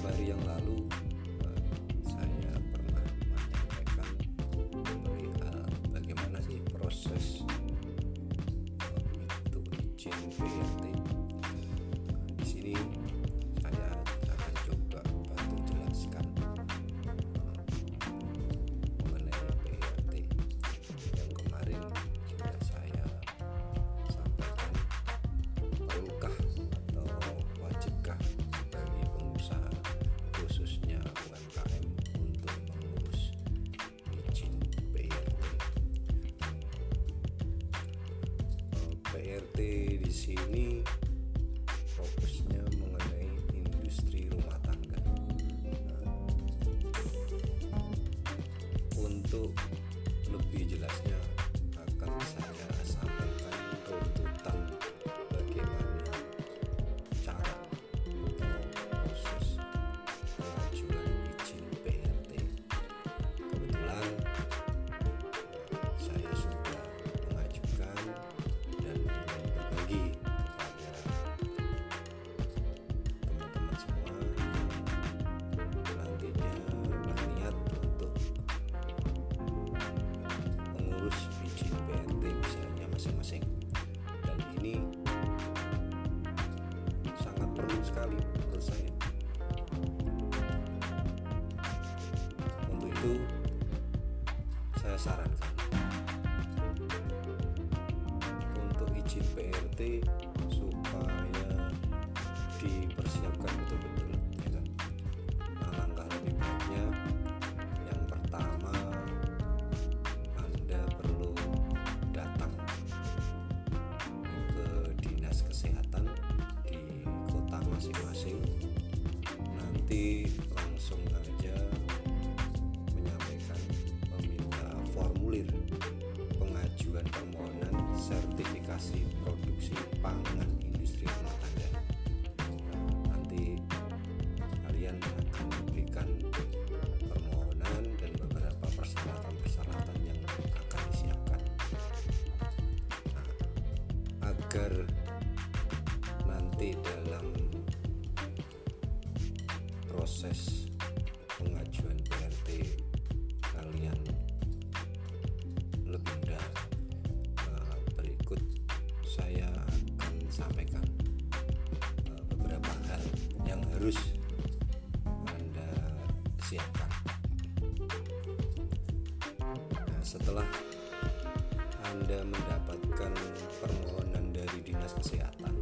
hari yang lalu eh, saya pernah menyampaikan perihal bagaimana sih proses itu izin PRT. Supaya dipersiapkan betul-betul ya kan? Nah, langkah lebih baiknya yang pertama anda perlu datang ke dinas kesehatan di kota masing-masing. Nanti langsung aja menyampaikan meminta formulir pengajuan permohonan sertifikasi agar nanti dalam proses pengajuan PRT kalian lebih mudah eh, berikut saya akan sampaikan eh, beberapa hal yang harus anda siapkan. Nah, setelah anda mendapatkan permohonan dari dinas kesehatan.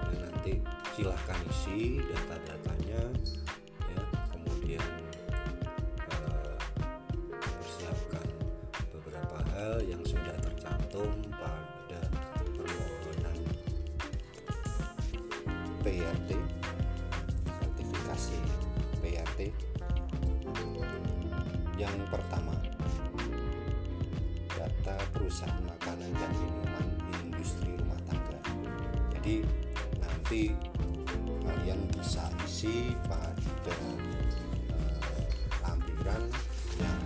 Dan nanti silahkan isi data-datanya ya. Kemudian eh, persiapkan beberapa hal yang sudah tercantum pada permohonan PRT sertifikasi PRT yang pertama data perusahaan makanan dan minuman industri rumah jadi nanti kalian bisa isi pada eh, lampiran yang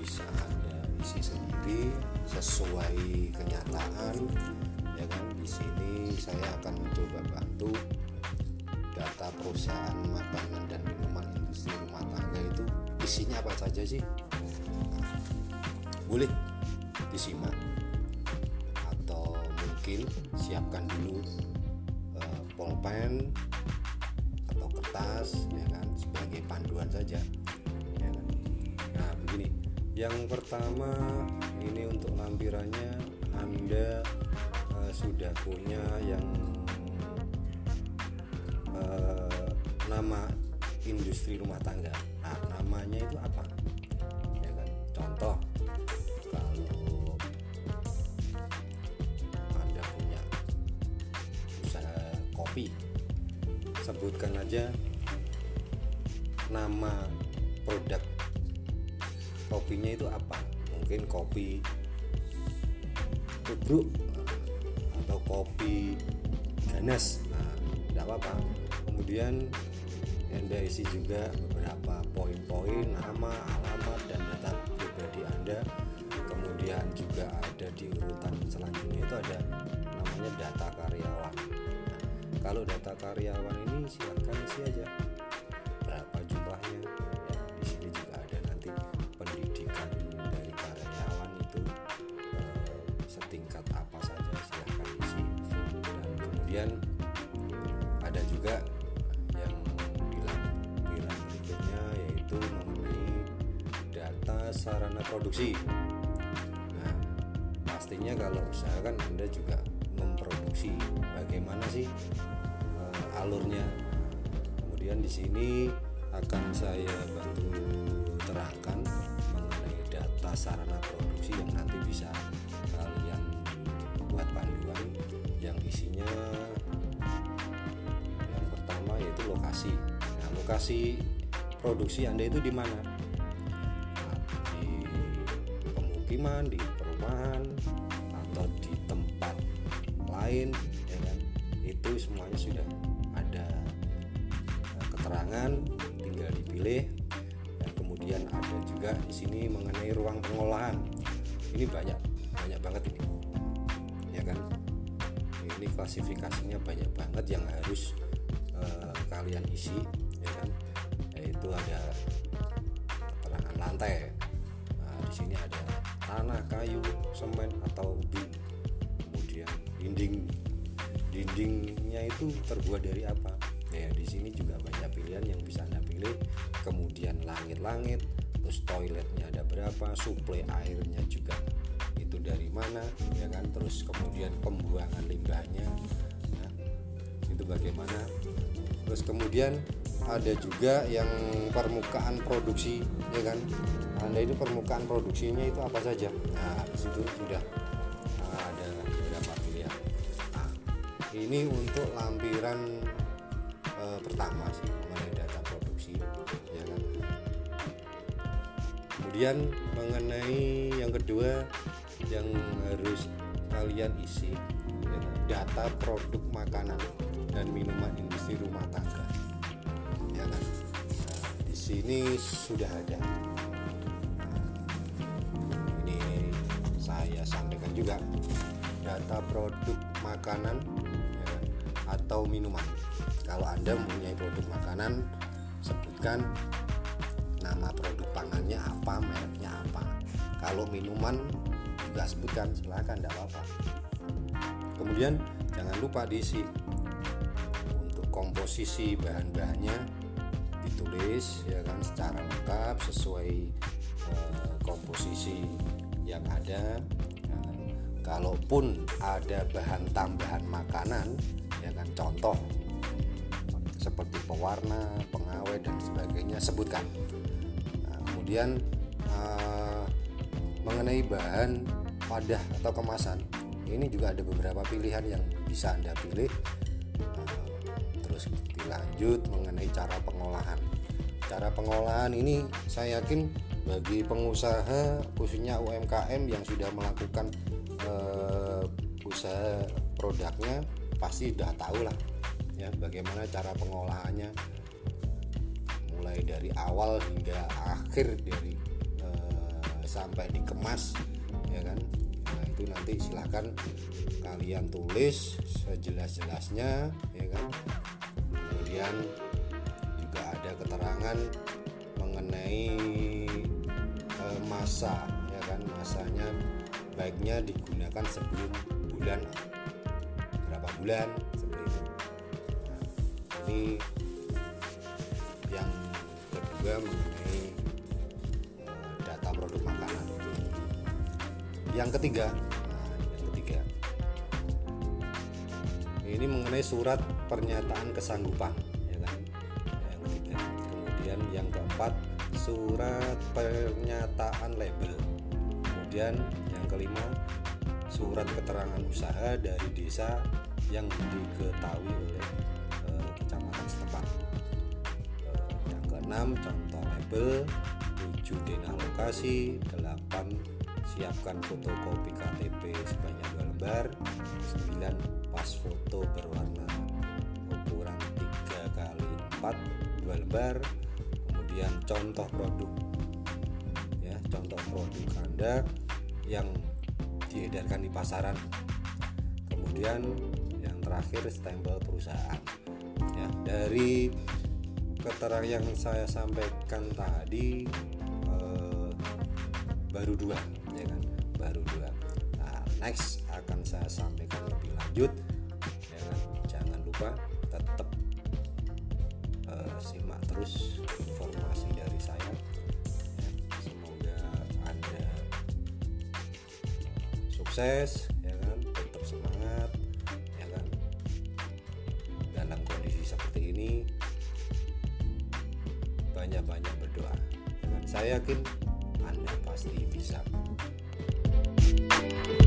bisa anda isi sendiri sesuai kenyataan ya kan? Di sini saya akan mencoba bantu data perusahaan makanan dan minuman industri rumah tangga itu isinya apa saja sih? Nah, boleh disimak mungkin siapkan dulu eh, pulpen atau kertas ya kan sebagai panduan saja ya kan. Nah begini yang pertama ini untuk lampirannya anda eh, sudah punya yang eh, nama industri rumah tangga. Nah namanya itu apa? Ya kan contoh kopi sebutkan aja nama produk kopinya itu apa. Mungkin kopi tubruk atau kopi ganas. Nah tidak apa-apa. Kemudian anda isi juga beberapa poin-poin nama alamat dan data pribadi anda. Kemudian juga ada di urutan selanjutnya itu ada namanya data karyawan. Nah, kalau data karyawan ini silahkan isi aja. Berapa jumlahnya? Ya, di sini juga ada nanti pendidikan dari karyawan itu eh, setingkat apa saja silahkan isi. Dan kemudian ada juga yang bilang bilang berikutnya yaitu mengenai data sarana produksi. Nah pastinya kalau usaha kan anda juga memproduksi bagaimana sih uh, alurnya. Kemudian di sini akan saya bantu terangkan mengenai data sarana produksi yang nanti bisa kalian buat panduan yang isinya yang pertama yaitu lokasi. Nah lokasi produksi anda itu di mana? Di pemukiman di lain ya kan? Itu semuanya sudah ada eh, keterangan tinggal dipilih. Dan kemudian ada juga di sini mengenai ruang pengolahan. Ini banyak banyak banget ini ya kan? Ini klasifikasinya banyak banget yang harus uh, kalian isi ya kan? Yaitu ada keterangan lantai. Nah, di sini ada tanah kayu semen atau ubi dinding dindingnya itu terbuat dari apa? Ya di sini juga banyak pilihan yang bisa anda pilih. Kemudian langit-langit terus toiletnya ada berapa suplai airnya juga itu dari mana ya kan? Terus kemudian pembuangan limbahnya ya, itu bagaimana? Terus kemudian ada juga yang permukaan produksi ya kan? Anda itu permukaan produksinya itu apa saja? Nah di situ sudah ini untuk lampiran eh, pertama sih mengenai data produksi ya kan? Kemudian mengenai yang kedua yang harus kalian isi ya kan, data produk makanan dan minuman industri rumah tangga ya kan? Nah, di sini sudah ada. Nah, ini saya sampaikan juga. Data produk makanan atau minuman. Kalau anda mempunyai produk makanan sebutkan nama produk pangannya apa mereknya apa. Kalau minuman juga sebutkan silahkan tidak apa-apa. Kemudian jangan lupa diisi. Untuk komposisi bahan-bahannya ditulis ya kan secara lengkap sesuai eh, komposisi yang ada. Kan? kalaupun ada bahan tambahan makanan ya kan contoh seperti pewarna, pengawet dan sebagainya sebutkan. Nah, kemudian eh, mengenai bahan wadah atau kemasan, ini juga ada beberapa pilihan yang bisa anda pilih. Nah, terus dilanjut mengenai cara pengolahan. Cara pengolahan ini saya yakin bagi pengusaha khususnya UMKM yang sudah melakukan eh, usaha produknya pasti sudah tahu lah ya bagaimana cara pengolahannya. Mulai dari awal hingga akhir dari eh, sampai dikemas ya kan? Nah itu nanti silahkan kalian tulis sejelas-jelasnya ya kan? Kemudian juga ada keterangan mengenai eh, masa ya kan? Masanya baiknya digunakan sebelum bulan bulan seperti itu. Ini yang kedua mengenai eh, data produk makanan yang ketiga nah, yang ketiga. Ini mengenai surat pernyataan kesanggupan ya kan? Yang ketiga. Kemudian yang keempat surat pernyataan label. Kemudian yang kelima surat keterangan usaha dari desa yang diketahui oleh eh, kecamatan setempat. Eh, yang keenam contoh label, tujuh denah lokasi, delapan siapkan fotokopi KTP sebanyak dua lembar, sembilan pas foto berwarna ukuran 3 kali 4 dua lembar, kemudian contoh produk ya contoh produk Anda yang diedarkan di pasaran kemudian terakhir stempel perusahaan. Ya dari keterangan yang saya sampaikan tadi eh, baru dua ya kan? Baru dua. Nah next akan saya sampaikan lebih lanjut ya kan? Lupa tetap uh, simak terus informasi dari saya. Ya, semoga anda sukses ya ini banyak-banyak berdoa. Ya kan? Saya yakin Anda pasti bisa. thank you